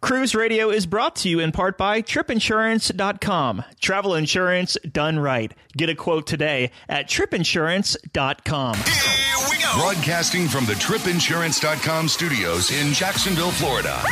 Cruise Radio is brought to you in part by tripinsurance.com. Travel insurance done right. Get a quote today at tripinsurance.com. Here we go. Broadcasting from the tripinsurance.com studios in Jacksonville, Florida.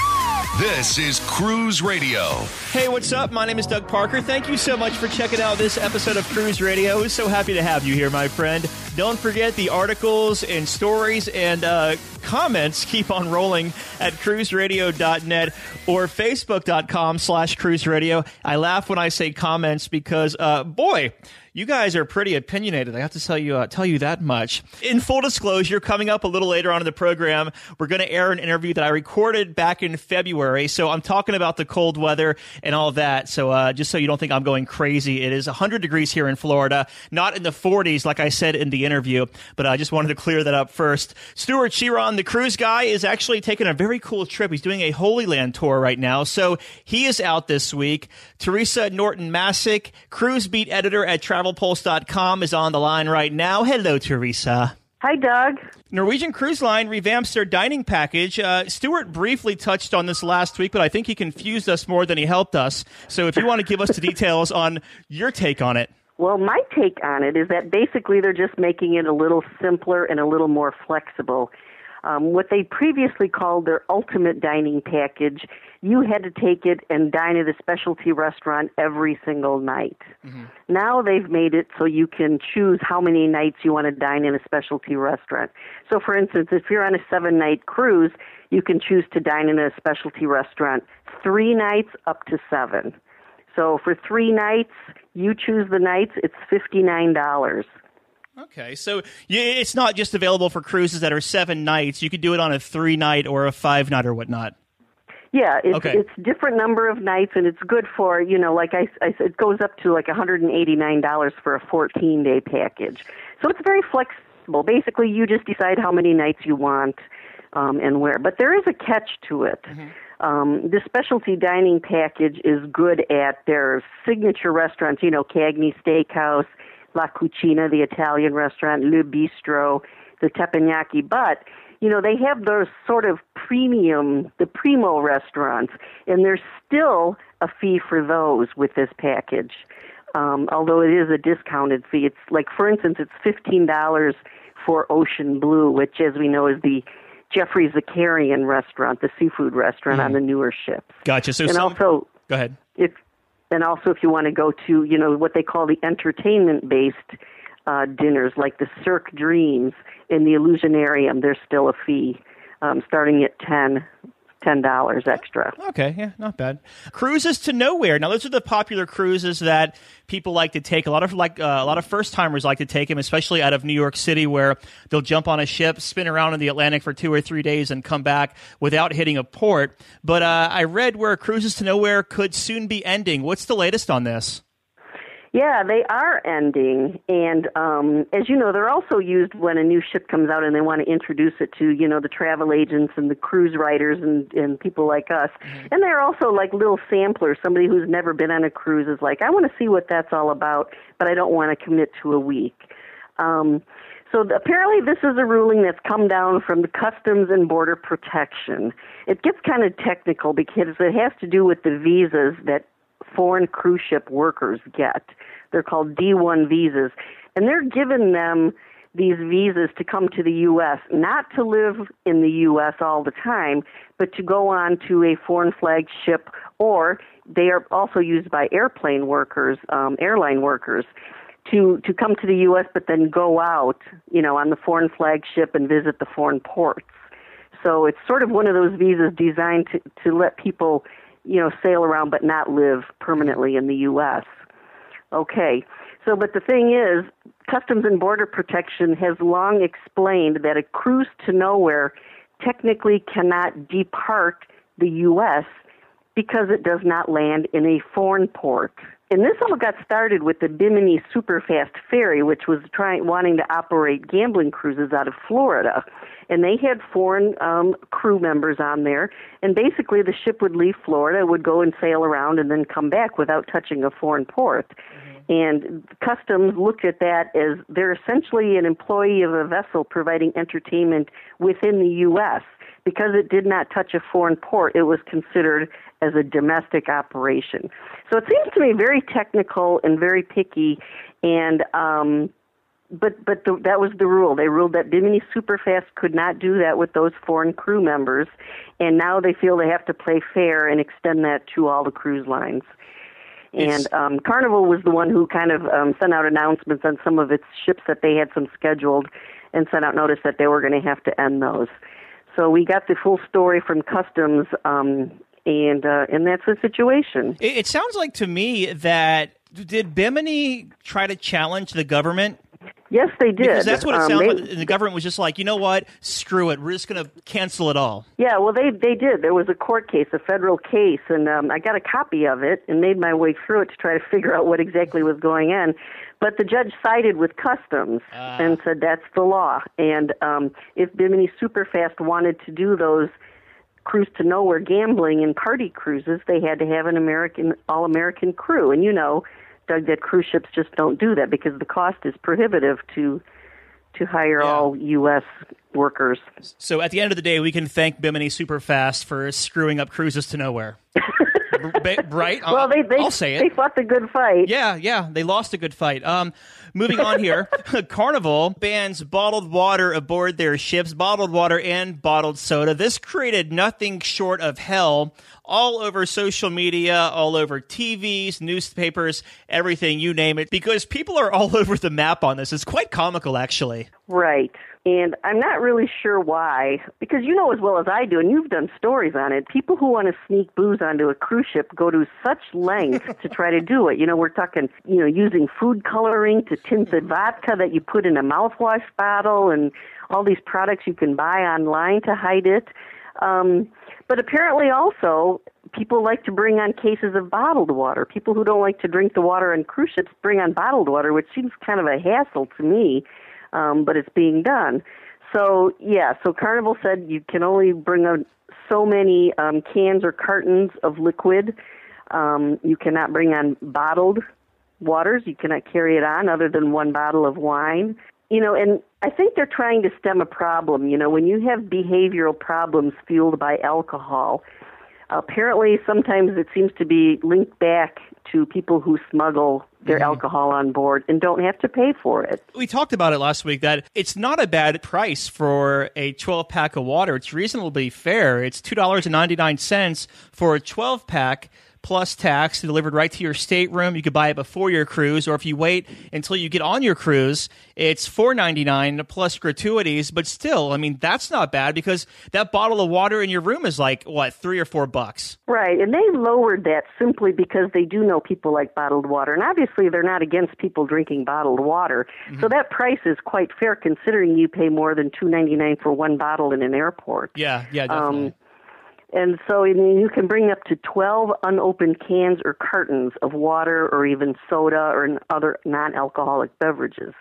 This is Cruise Radio. Hey, what's up? My name is Doug Parker. Thank you so much for checking out this episode of Cruise Radio. So happy to have you here, my friend. Don't forget the articles and stories and uh, comments keep on rolling at cruiseradio.net or facebook.com slash cruiseradio. I laugh when I say comments because, uh, boy, you guys are pretty opinionated. I have to tell you uh, tell you that much. In full disclosure, coming up a little later on in the program, we're going to air an interview that I recorded back in February. So I'm talking about the cold weather and all that. So uh, just so you don't think I'm going crazy, it is 100 degrees here in Florida, not in the 40s like I said in the interview. But I just wanted to clear that up first. Stewart Chiron, the cruise guy, is actually taking a very cool trip. He's doing a Holy Land tour right now, so he is out this week. Theresa Norton Masek, cruise beat editor at Travel TravelPulse.com is on the line right now. Hello, Theresa. Hi, Doug. Norwegian Cruise Line revamps their dining package. Uh, Stewart briefly touched on this last week, but I think he confused us more than he helped us. So if you want to give us the details on your take on it. Well, my take on it is that basically they're just making it a little simpler and a little more flexible. Um, what they previously called their ultimate dining package you had to take it and dine at a specialty restaurant every single night. Mm-hmm. Now they've made it so you can choose how many nights you want to dine in a specialty restaurant. So, for instance, if you're on a seven night cruise, you can choose to dine in a specialty restaurant three nights up to seven. So, for three nights, you choose the nights, it's $59. Okay, so it's not just available for cruises that are seven nights. You could do it on a three night or a five night or whatnot. Yeah, it's okay. it's different number of nights, and it's good for you know, like I, I it goes up to like $189 for a 14 day package. So it's very flexible. Basically, you just decide how many nights you want um, and where. But there is a catch to it. Mm-hmm. Um, the specialty dining package is good at their signature restaurants. You know, Cagney Steakhouse, La Cucina, the Italian restaurant, Le Bistro, the Teppanyaki, but you know, they have those sort of premium, the primo restaurants, and there's still a fee for those with this package. Um, although it is a discounted fee, it's like, for instance, it's fifteen dollars for Ocean Blue, which, as we know, is the Geoffrey Zakarian restaurant, the seafood restaurant mm. on the newer ships. Gotcha. So and some... also, go ahead. And also if you want to go to, you know, what they call the entertainment-based uh, dinners, like the Cirque Dreams in the Illusionarium, there's still a fee um, starting at ten ten dollars extra. Okay, yeah, not bad. Cruises to nowhere. Now, those are the popular cruises that people like to take. A lot of like uh, a lot of first timers like to take them, especially out of New York City, where they'll jump on a ship, spin around in the Atlantic for two or three days, and come back without hitting a port. But uh, I read where cruises to nowhere could soon be ending. What's the latest on this? Yeah, they are ending, and um, as you know, they're also used when a new ship comes out and they want to introduce it to you know the travel agents and the cruise writers and and people like us. Mm-hmm. And they're also like little samplers. Somebody who's never been on a cruise is like, I want to see what that's all about, but I don't want to commit to a week. Um, so apparently, this is a ruling that's come down from the Customs and Border Protection. It gets kind of technical because it has to do with the visas that foreign cruise ship workers get. They're called D1 visas. And they're giving them these visas to come to the U.S., not to live in the U.S. all the time, but to go on to a foreign flag ship, or they are also used by airplane workers, um, airline workers, to, to come to the U.S., but then go out, you know, on the foreign flag ship and visit the foreign ports. So it's sort of one of those visas designed to, to let people you know, sail around but not live permanently in the U.S. Okay. So, but the thing is, Customs and Border Protection has long explained that a cruise to nowhere technically cannot depart the U.S. because it does not land in a foreign port. And this all got started with the Bimini Superfast Ferry, which was trying wanting to operate gambling cruises out of Florida and they had foreign um, crew members on there. And basically, the ship would leave Florida, would go and sail around, and then come back without touching a foreign port. Mm-hmm. And customs looked at that as they're essentially an employee of a vessel providing entertainment within the U.S. because it did not touch a foreign port, it was considered as a domestic operation. So it seems to me very technical and very picky, and um, but but the, that was the rule. They ruled that Bimini Superfast could not do that with those foreign crew members, and now they feel they have to play fair and extend that to all the cruise lines. And um, Carnival was the one who kind of um, sent out announcements on some of its ships that they had some scheduled, and sent out notice that they were going to have to end those. So we got the full story from Customs, um, and uh, and that's the situation. It, it sounds like to me that did Bimini try to challenge the government Yes, they did. Because that's what it Um, sounds they- like. And the government was just like, you know what? Screw it. We're just going to cancel it all. Yeah, well, they they did. There was a court case, a federal case, and um, I got a copy of it and made my way through it to try to figure out what exactly was going on. But the judge sided with Customs and said that's the law. And um, if Bimini Superfast wanted to do those cruise to nowhere gambling and party cruises, they had to have an American all American crew. And you know, Doug, that cruise ships just don't do that because the cost is prohibitive to to hire Yeah. all U.S. workers. So at the end of the day, we can thank Bimini Superfast for screwing up cruises to nowhere. Right? Well, they they I'll say it. they fought a good fight. Yeah, yeah, they lost a good fight. Um, moving on here, Carnival bans bottled water aboard their ships, bottled water and bottled soda. This created nothing short of hell all over social media, all over TVs, newspapers, everything you name it, because people are all over the map on this. It's quite comical, actually. Right. And I'm not really sure why, because you know as well as I do, and you've done stories on it, people who want to sneak booze onto a cruise ship go to such lengths to try to do it. You know, we're talking, you know, using food coloring to tint the vodka that you put in a mouthwash bottle and all these products you can buy online to hide it. Um, but apparently also, people like to bring on cases of bottled water. People who don't like to drink the water on cruise ships bring on bottled water, which seems kind of a hassle to me, um, but it's being done. So, yeah, so Carnival said you can only bring on so many um, cans or cartons of liquid. Um, you cannot bring on bottled waters. You cannot carry it on other than one bottle of wine. You know, and I think they're trying to stem a problem. You know, when you have behavioral problems fueled by alcohol, apparently sometimes it seems to be linked back to people who smuggle their mm-hmm. alcohol on board and don't have to pay for it. We talked about it last week that it's not a bad price for a 12 pack of water. It's reasonably fair. It's $2.99 for a 12 pack plus tax delivered right to your stateroom. You could buy it before your cruise, or if you wait until you get on your cruise, it's $4.99 plus gratuities. But still, I mean, that's not bad because that bottle of water in your room is like, what, three or four bucks? Right, and they lowered that simply because they do know people like bottled water, and obviously they're not against people drinking bottled water. So mm-hmm. that price is quite fair considering you pay more than two ninety nine for one bottle in an airport. Yeah, yeah, definitely. Um, And so mean, you can bring up to 12 unopened cans or cartons of water or even soda or other non alcoholic beverages.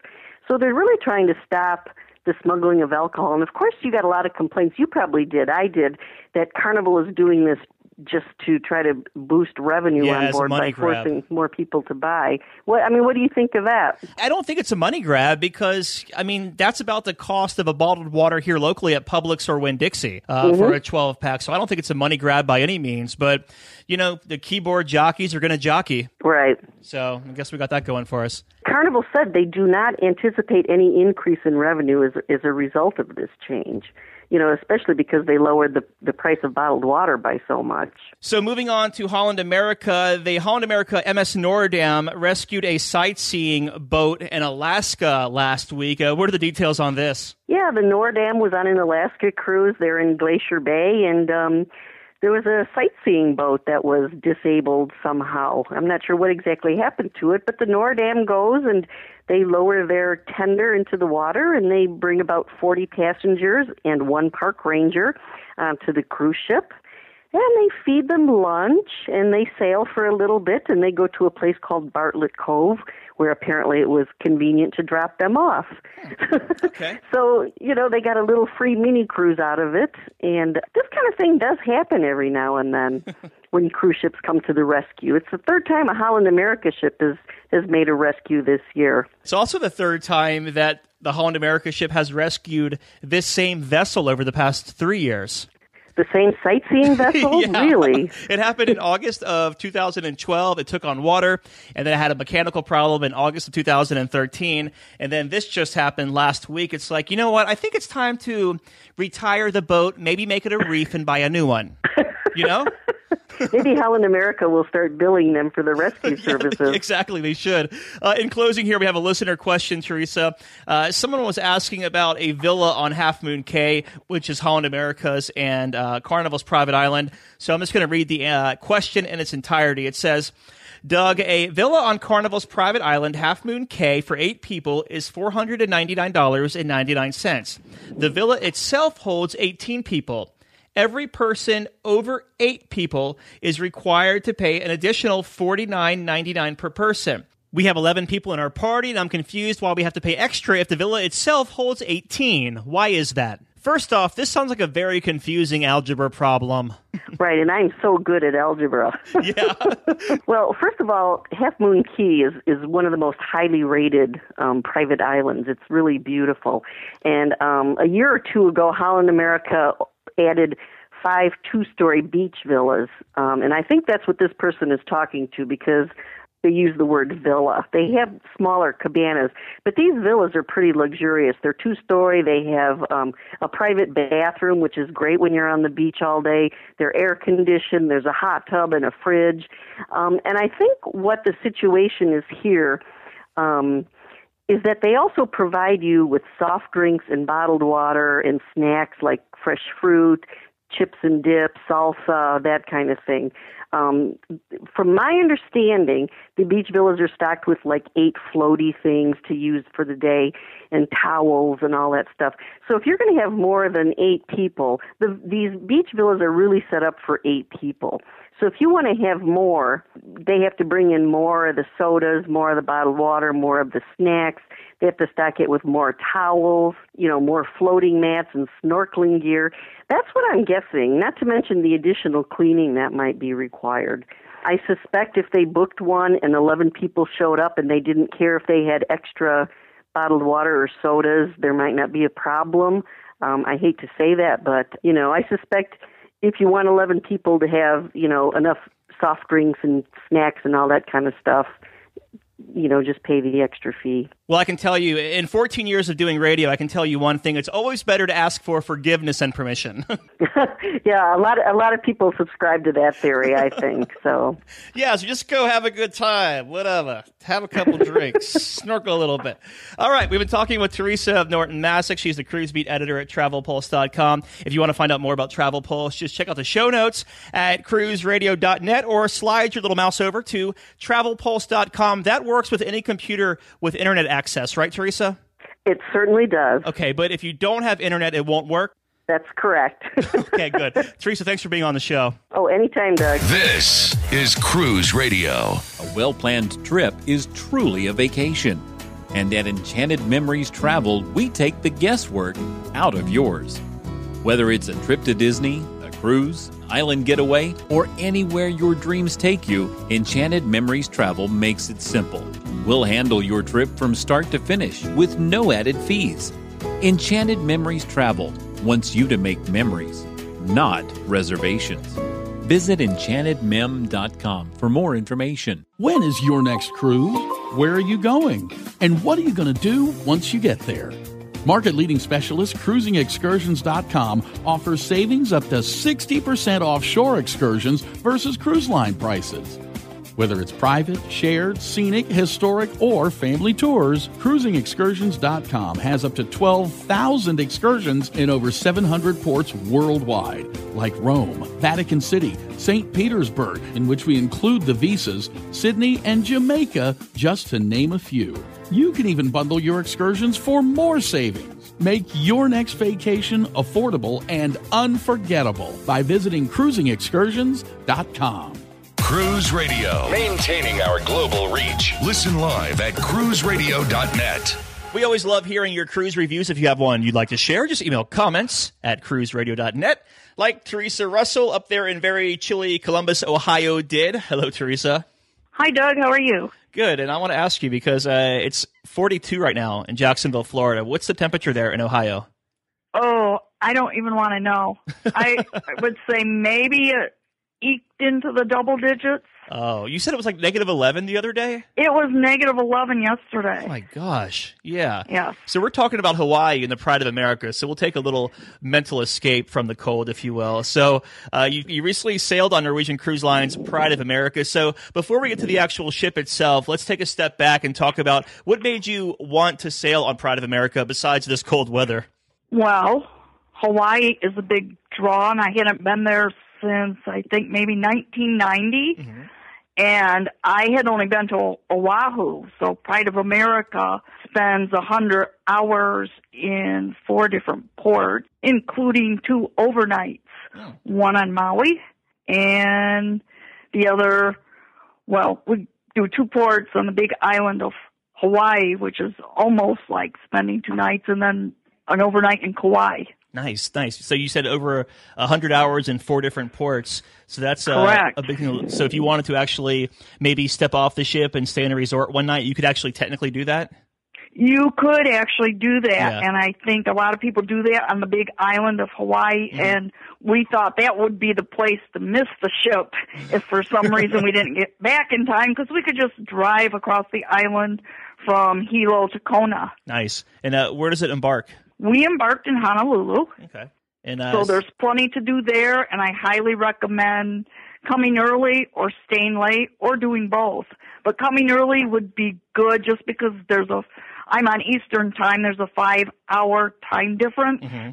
So they're really trying to stop the smuggling of alcohol. And of course, you got a lot of complaints. You probably did. I did. That Carnival is doing this just to try to boost revenue Yeah, on board by grab. forcing more people to buy. What I mean, what do you think of that? I don't think it's a money grab because I mean that's about the cost of a bottled water here locally at Publix or Winn Dixie uh, for a 12 pack. So I don't think it's a money grab by any means. But you know the keyboard jockeys are going to jockey. Right. So I guess we got that going for us. Carnival said they do not anticipate any increase in revenue as, as a result of this change. You know, especially because they lowered the, the price of bottled water by so much. So moving on to Holland America, the Holland America MS Noordam rescued a sightseeing boat in Alaska last week. Uh, what are the details on this? Yeah, the Noordam was on an Alaska cruise there in Glacier Bay, and um, there was a sightseeing boat that was disabled somehow. I'm not sure what exactly happened to it, but the Noordam goes and they lower their tender into the water and they bring about 40 passengers and one park ranger um, to the cruise ship. And they feed them lunch and they sail for a little bit and they go to a place called Bartlett Cove where apparently it was convenient to drop them off. Hmm. Okay. So, you know, they got a little free mini cruise out of it. And this kind of thing does happen every now and then when cruise ships come to the rescue. It's the third time a Holland America ship has, has made a rescue this year. It's also the third time that the Holland America ship has rescued this same vessel over the past three years. The same sightseeing vessel? Yeah. Really? It happened in August of 2012. It took on water, and then it had a mechanical problem in August of 2013. And then this just happened last week. It's like, you know what? I think it's time to retire the boat, maybe make it a reef, and buy a new one. You know? Maybe Holland America will start billing them for the rescue services. exactly, they should. Uh, in closing, here we have a listener question, Theresa. Uh, someone was asking about a villa on Half Moon Cay, which is Holland America's and uh, Carnival's private island. So I'm just going to read the uh, question in its entirety. It says. Doug, a villa on Carnival's private island, Half Moon Cay, for eight people is $499.99. The villa itself holds 18 people. Every person over eight people is required to pay an additional $49.99 per person. We have 11 people in our party, and I'm confused why we have to pay extra if the villa itself holds 18. Why is that? First off, this sounds like a very confusing algebra problem. Right, and I'm so good at algebra. Yeah. well, first of all, Half Moon Cay is, is one of the most highly rated um, private islands. It's really beautiful. And um, a year or two ago, Holland America added five two story beach villas. Um, and I think that's what this person is talking to because they use the word villa. They have smaller cabanas, but these villas are pretty luxurious. They're two story. They have um, a private bathroom, which is great when you're on the beach all day. They're air conditioned. There's a hot tub and a fridge. Um, and I think what the situation is here. Um, is that they also provide you with soft drinks and bottled water and snacks like fresh fruit, chips and dip, salsa, that kind of thing. Um, from my understanding, the beach villas are stocked with like eight floaty things to use for the day and towels and all that stuff. So if you're going to have more than eight people, the, these beach villas are really set up for eight people. So if you want to have more, they have to bring in more of the sodas, more of the bottled water, more of the snacks. They have to stock it with more towels, you know, more floating mats and snorkeling gear. That's what I'm guessing, not to mention the additional cleaning that might be required. I suspect if they booked one and 11 people showed up and they didn't care if they had extra bottled water or sodas, there might not be a problem. Um, I hate to say that, but, you know, I suspect if you want 11 people to have, you know, enough soft drinks and snacks and all that kind of stuff, you know, just pay the extra fee. Well, I can tell you, in 14 years of doing radio, I can tell you one thing: it's always better to ask for forgiveness and permission. yeah, a lot, of, a lot of people subscribe to that theory. I think so. yeah, so just go have a good time, whatever. Have a couple drinks, snorkel a little bit. All right, we've been talking with Theresa of Norton Masek. She's the cruise beat editor at TravelPulse.com. If you want to find out more about Travel Pulse, just check out the show notes at cruiseradio.net or slide your little mouse over to TravelPulse.com. That works with any computer with internet access, right, Theresa? It certainly does. Okay, but if you don't have internet, it won't work. That's correct. okay, good. Theresa, thanks for being on the show. Oh, anytime, Doug. This is Cruise Radio. A well planned trip is truly a vacation. And at Enchanted Memories Travel, we take the guesswork out of yours. Whether it's a trip to Disney, a cruise, island getaway, or anywhere your dreams take you, Enchanted Memories Travel makes it simple. We'll handle your trip from start to finish with no added fees. Enchanted Memories Travel wants you to make memories, not reservations. Visit enchantedmem.com for more information. When is your next cruise? Where are you going? And what are you going to do once you get there? Market leading specialist cruisingexcursions.com offers savings up to 60% offshore excursions versus cruise line prices. Whether it's private, shared, scenic, historic, or family tours, cruisingexcursions.com has up to 12,000 excursions in over 700 ports worldwide, like Rome, Vatican City, St. Petersburg, in which we include the visas, Sydney, and Jamaica, just to name a few. You can even bundle your excursions for more savings. Make your next vacation affordable and unforgettable by visiting cruisingexcursions.com. Cruise Radio, maintaining our global reach. Listen live at cruiseradio.net. We always love hearing your cruise reviews. If you have one you'd like to share, just email comments at cruiseradio.net. Like Theresa Russell up there in very chilly Columbus, Ohio did. Hello, Theresa. Hi, Doug. How are you? Good. And I want to ask you because uh, it's 42 right now in Jacksonville, Florida. What's the temperature there in Ohio? Oh, I don't even want to know. I, I would say maybe it eked into the double digits. Oh, you said it was like negative 11 the other day? It was negative 11 yesterday. Oh my gosh. Yeah. Yes. So we're talking about Hawaii and the pride of America. So we'll take a little mental escape from the cold, if you will. So uh, you, you recently sailed on Norwegian Cruise Line's Pride of America. So before we get to the actual ship itself, let's take a step back and talk about what made you want to sail on Pride of America besides this cold weather. Well, Hawaii is a big draw, and I hadn't been there since I think maybe 1990. Mm-hmm. And I had only been to Oahu, so Pride of America spends a hundred hours in four different ports, including two overnights. Oh. One on Maui and the other, well, we do two ports on the big island of Hawaii, which is almost like spending two nights and then an overnight in Kauai. Nice, nice. So you said over a hundred hours in four different ports. So that's uh, Correct. a big thing. So if you wanted to actually maybe step off the ship and stay in a resort one night, you could actually technically do that. You could actually do that, Yeah. and I think a lot of people do that on the big island of Hawaii, and we thought that would be the place to miss the ship if for some reason we didn't get back in time, because we could just drive across the island from Hilo to Kona. Nice. And uh, where does it embark? We embarked in Honolulu, Okay. And uh, so there's plenty to do there, and I highly recommend coming early or staying late or doing both. But coming early would be good just because there's a I'm on Eastern time. There's a five hour time difference, Mm-hmm.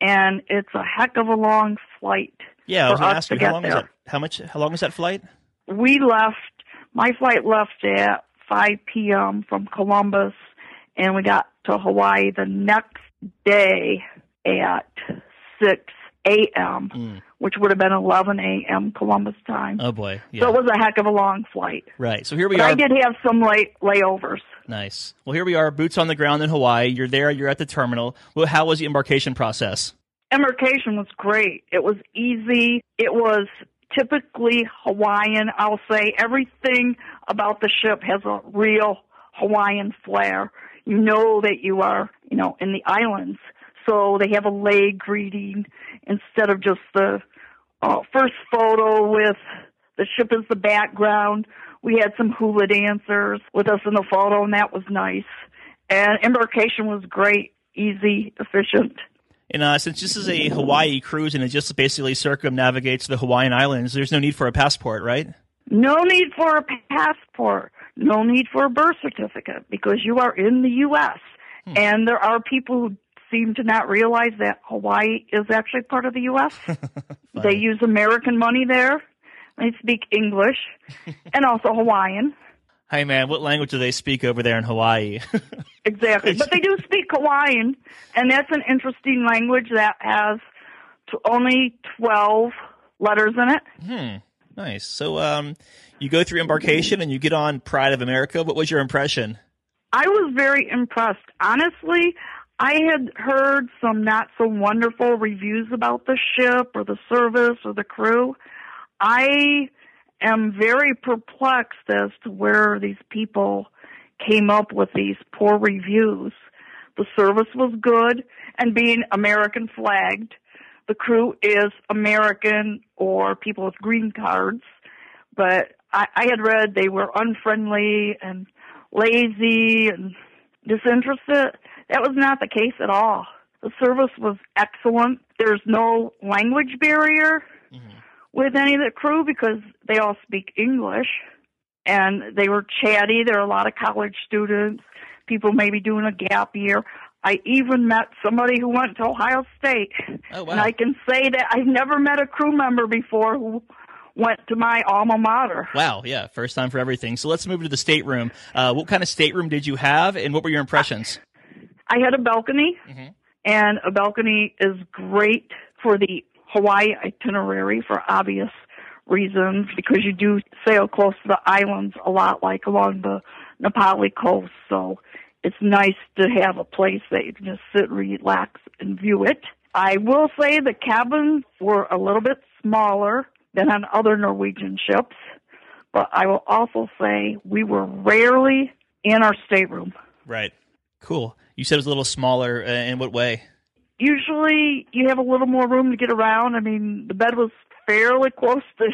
and it's a heck of a long flight. yeah, I was going to ask you how long is that? How much? How long is that flight? We left. My flight left at 5 p.m. from Columbus, and we got to Hawaii the next day at 6 a.m., mm. which would have been 11 a.m. Columbus time. Oh boy. Yeah. So it was a heck of a long flight. right. So here we But are. I did have some late layovers. Nice. Well, here we are, boots on the ground in Hawaii. You're there. You're at the terminal. Well, how was the embarkation process? Embarkation was great. It was easy. It was typically Hawaiian. I'll say everything about the ship has a real Hawaiian flair. You know that you are, you know, in the islands. So they have a lei greeting instead of just the uh, first photo with the ship as the background. We had some hula dancers with us in the photo, and that was nice. And embarkation was great, easy, efficient. And uh, since this is a Hawaii cruise and it just basically circumnavigates the Hawaiian Islands, there's no need for a passport, right? No need for a passport. No need for a birth certificate because you are in the U.S. Hmm. And there are people who seem to not realize that Hawaii is actually part of the U.S. they use American money there. They speak English and also Hawaiian. Hey, man, what language do they speak over there in Hawaii? Exactly. But they do speak Hawaiian, and that's an interesting language that has t- only 12 letters in it. Hmm. Nice. So, um, you go through embarkation and you get on Pride of America. What was your impression? I was very impressed. Honestly, I had heard some not so wonderful reviews about the ship or the service or the crew. I am very perplexed as to where these people came up with these poor reviews. The service was good and being American flagged. The crew is American or people with green cards, but I, I had read they were unfriendly and lazy and disinterested. That was not the case at all. The service was excellent. There's no language barrier mm-hmm. with any of the crew because they all speak English and they were chatty. There are a lot of college students, people maybe doing a gap year. I even met somebody who went to Ohio State. Oh, wow. And I can say that I've never met a crew member before who went to my alma mater. Wow, yeah, first time for everything. So let's move to the stateroom. Uh, what kind of stateroom did you have, and what were your impressions? I had a balcony, and a balcony is great for the Hawaii itinerary for obvious reasons because you do sail close to the islands a lot, like along the Na Pali coast. So it's nice to have a place that you can just sit, relax, and view it. I will say the cabins were a little bit smaller than on other Norwegian ships, but I will also say we were rarely in our stateroom. Right. Cool. You said it was a little smaller. Uh, in what way? usually you have a little more room to get around. I mean, the bed was fairly close to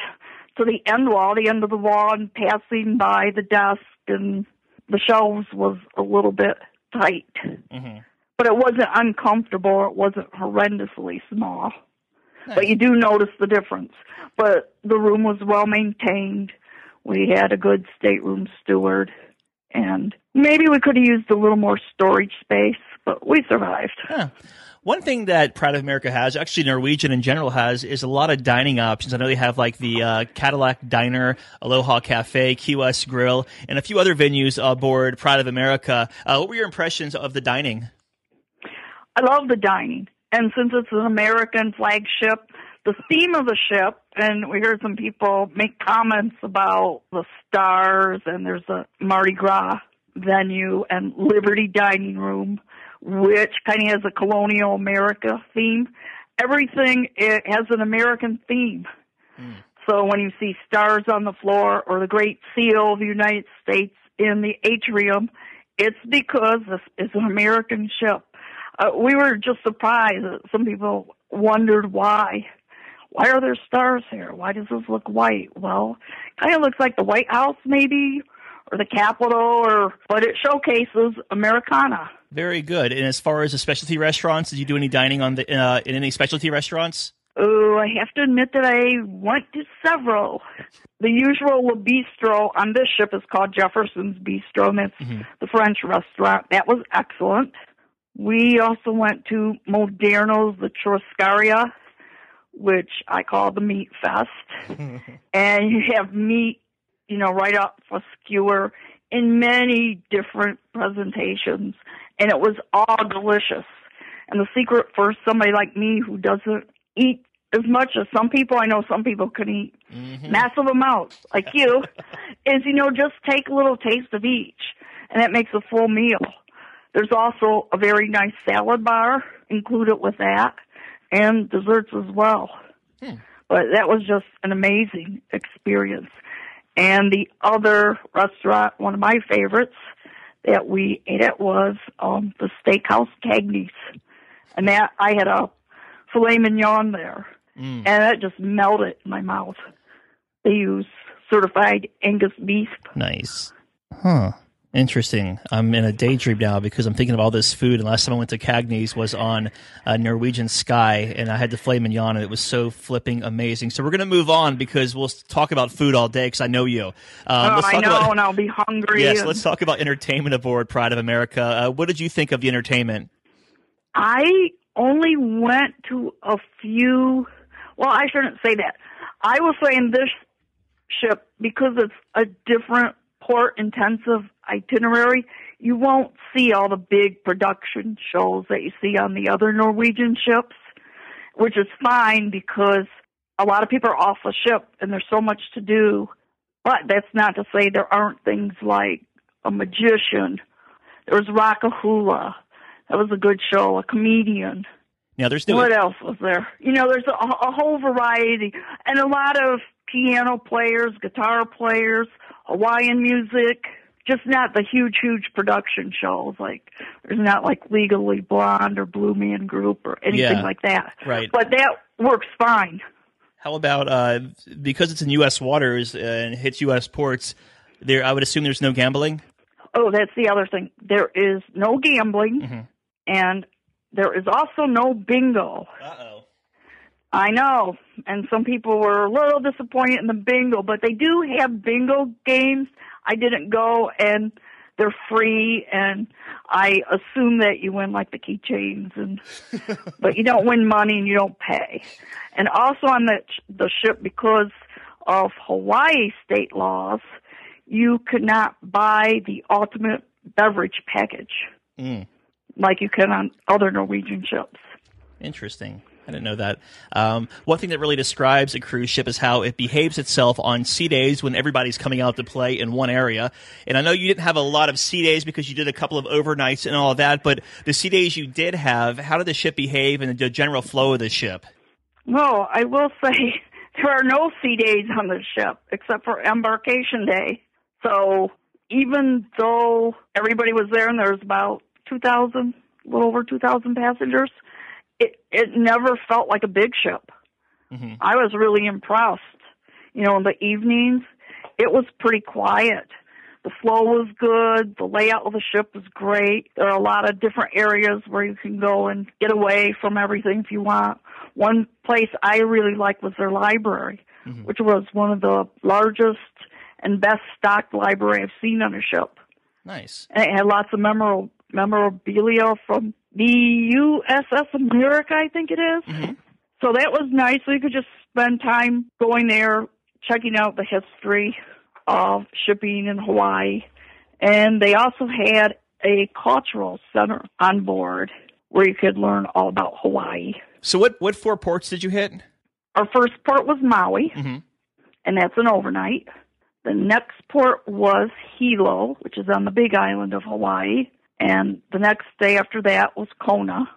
to the end wall, the end of the wall, and passing by the desk and the shelves was a little bit tight. Mm-hmm. But it wasn't uncomfortable. It wasn't horrendously small. Nice. But you do notice the difference. But the room was well maintained. We had a good stateroom steward. And maybe we could have used a little more storage space, but we survived. One thing that Pride of America has, actually Norwegian in general has, is a lot of dining options. I know they have like the uh, Cadillac Diner, Aloha Cafe, Key Grill, and a few other venues aboard Pride of America. Uh, what were your impressions of the dining? I love the dining. And since it's an American flagship, the theme of the ship, and we heard some people make comments about the stars, and there's a Mardi Gras venue and Liberty Dining Room which kind of has a colonial America theme. Everything it has an American theme. Mm. So when you see stars on the floor or the Great Seal of the United States in the atrium, it's because this is an American ship. Uh, we were just surprised that some people wondered why. Why are there stars here? Why does this look white? Well, kind of looks like the White House, maybe, or the Capitol, or but it showcases Americana. Very good. And as far as the specialty restaurants, did you do any dining on the uh, in any specialty restaurants? Oh, I have to admit that I went to several. The usual Le Bistro on this ship is called Jefferson's Bistro, and it's mm-hmm. the French restaurant. That was excellent. We also went to Moderno's, the Churrascaria, which I call the Meat Fest. and you have meat, you know, right off a skewer in many different presentations and it was all delicious. And the secret for somebody like me who doesn't eat as much as some people, I know some people can eat mm-hmm. massive amounts, like you, is, you know, just take a little taste of each, and that makes a full meal. There's also a very nice salad bar included with that, and desserts as well. Hmm. But that was just an amazing experience. And the other restaurant, one of my favorites, that we ate at was um, the Steakhouse Cagney's, and that I had a filet mignon there, mm. and it just melted in my mouth. They use certified Angus beef. Nice, huh? Interesting. I'm in a daydream now because I'm thinking of all this food. And last time I went to Cagney's was on uh, Norwegian Sky, and I had the filet mignon, and it was so flipping amazing. So we're going to move on because we'll talk about food all day because I know you. Um, oh, I know, about, and I'll be hungry. Yes, let's talk about entertainment aboard Pride of America. Uh, what did you think of the entertainment? I only went to a few. Well, I shouldn't say that. I was saying this ship because it's a different port intensive itinerary, you won't see all the big production shows that you see on the other Norwegian ships, which is fine because a lot of people are off the ship and there's so much to do. But that's not to say there aren't things like a magician. There was Rockahula. That was a good show. A comedian. Yeah, there's no. What else was there? You know, there's a, a whole variety and a lot of piano players, guitar players, Hawaiian music just not the huge, huge production shows. Like there's not like Legally Blonde or Blue Man Group or anything yeah, like that. Right. But that works fine. How about uh, because it's in U.S. waters and hits U.S. ports? There, I would assume there's no gambling. Oh, that's the other thing. There is no gambling, mm-hmm. and there is also no bingo. Uh oh. I know, and some people were a little disappointed in the bingo, but they do have bingo games I didn't go and they're free and I assume that you win like the keychains and but you don't win money and you don't pay. And also on the the ship because of Hawaii state laws, you could not buy the ultimate beverage package mm. like you can on other Norwegian ships. Interesting. I didn't know that. Um, one thing that really describes a cruise ship is how it behaves itself on sea days when everybody's coming out to play in one area. And I know you didn't have a lot of sea days because you did a couple of overnights and all of that, but the sea days you did have, how did the ship behave and the general flow of the ship? Well, I will say there are no sea days on the ship except for embarkation day. So even though everybody was there and there was about 2,000, a little over 2,000 passengers, it it never felt like a big ship. Mm-hmm. I was really impressed. You know, in the evenings, it was pretty quiet. The flow was good. The layout of the ship was great. There are a lot of different areas where you can go and get away from everything if you want. One place I really liked was their library, Mm-hmm. which was one of the largest and best stocked library I've seen on a ship. Nice. And it had lots of memorable memorabilia from the USS America, I think it is. Mhm. So that was nice. We could just spend time going there, checking out the history of shipping in Hawaii. And they also had a cultural center on board where you could learn all about Hawaii. So what what four ports did you hit? Our first port was Maui, Mm-hmm. and that's an overnight. The next port was Hilo, which is on the big island of Hawaii. And the next day after that was Kona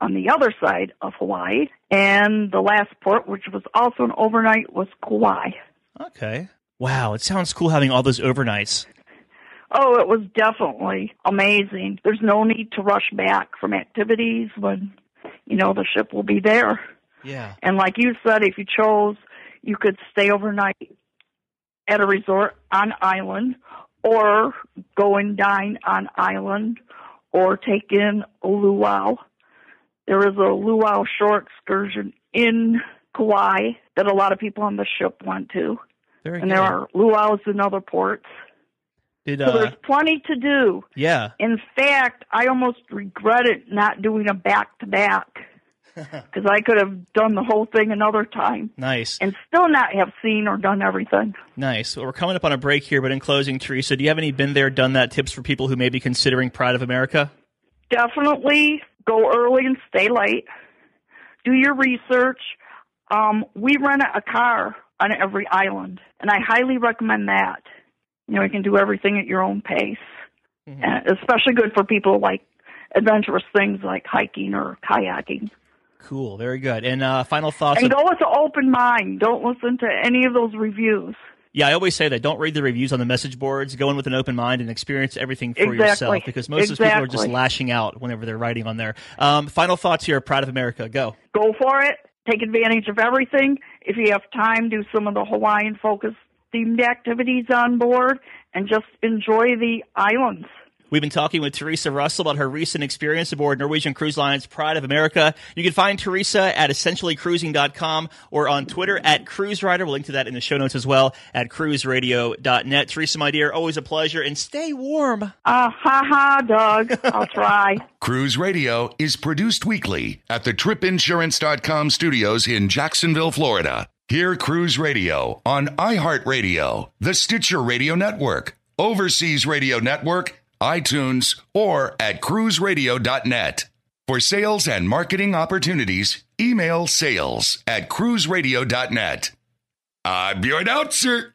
on the other side of Hawaii. And the last port, which was also an overnight, was Kauai. Okay. Wow, it sounds cool having all those overnights. Oh, it was definitely amazing. There's no need to rush back from activities when, you know, the ship will be there. Yeah. And like you said, if you chose, you could stay overnight at a resort on island or go and dine on island or take in a luau. There is a luau shore excursion in Kauai that a lot of people on the ship went to. Very And good. there are luau's in other ports. Did So uh there's plenty to do. yeah. In fact, I almost regretted not doing a back to back because I could have done the whole thing another time Nice. and still not have seen or done everything. Nice. Well, we're coming up on a break here, but in closing, Theresa, do you have any been there, done that tips for people who may be considering Pride of America? Definitely go early and stay late. Do your research. Um, we rent a car on every island, and I highly recommend that. You know, you can do everything at your own pace, and especially good for people like adventurous things like hiking or kayaking. Cool. Very good. And uh, final thoughts. And go with an open mind. Don't listen to any of those reviews. yeah, I always say that. Don't read the reviews on the message boards. Go in with an open mind and experience everything for Exactly. yourself because most of those people are just lashing out whenever they're writing on there. Um, final thoughts here. Pride of America. Go. Go for it. Take advantage of everything. If you have time, do some of the Hawaiian focused themed activities on board and just enjoy the islands. We've been talking with Theresa Russell about her recent experience aboard Norwegian Cruise Line's Pride of America. You can find Theresa at essentiallycruising.com or on Twitter at Cruise Rider. We'll link to that in the show notes as well at cruiseradio.net. Theresa, my dear, always a pleasure and stay warm. Ah, ha ha, Doug. I'll try. Cruise Radio is produced weekly at the tripinsurance.com studios in Jacksonville, Florida. Hear Cruise Radio on iHeartRadio, the Stitcher Radio Network, Overseas Radio Network, iTunes, or at cruiseradio.net. For sales and marketing opportunities, email sales at cruiseradio.net. I'm your announcer,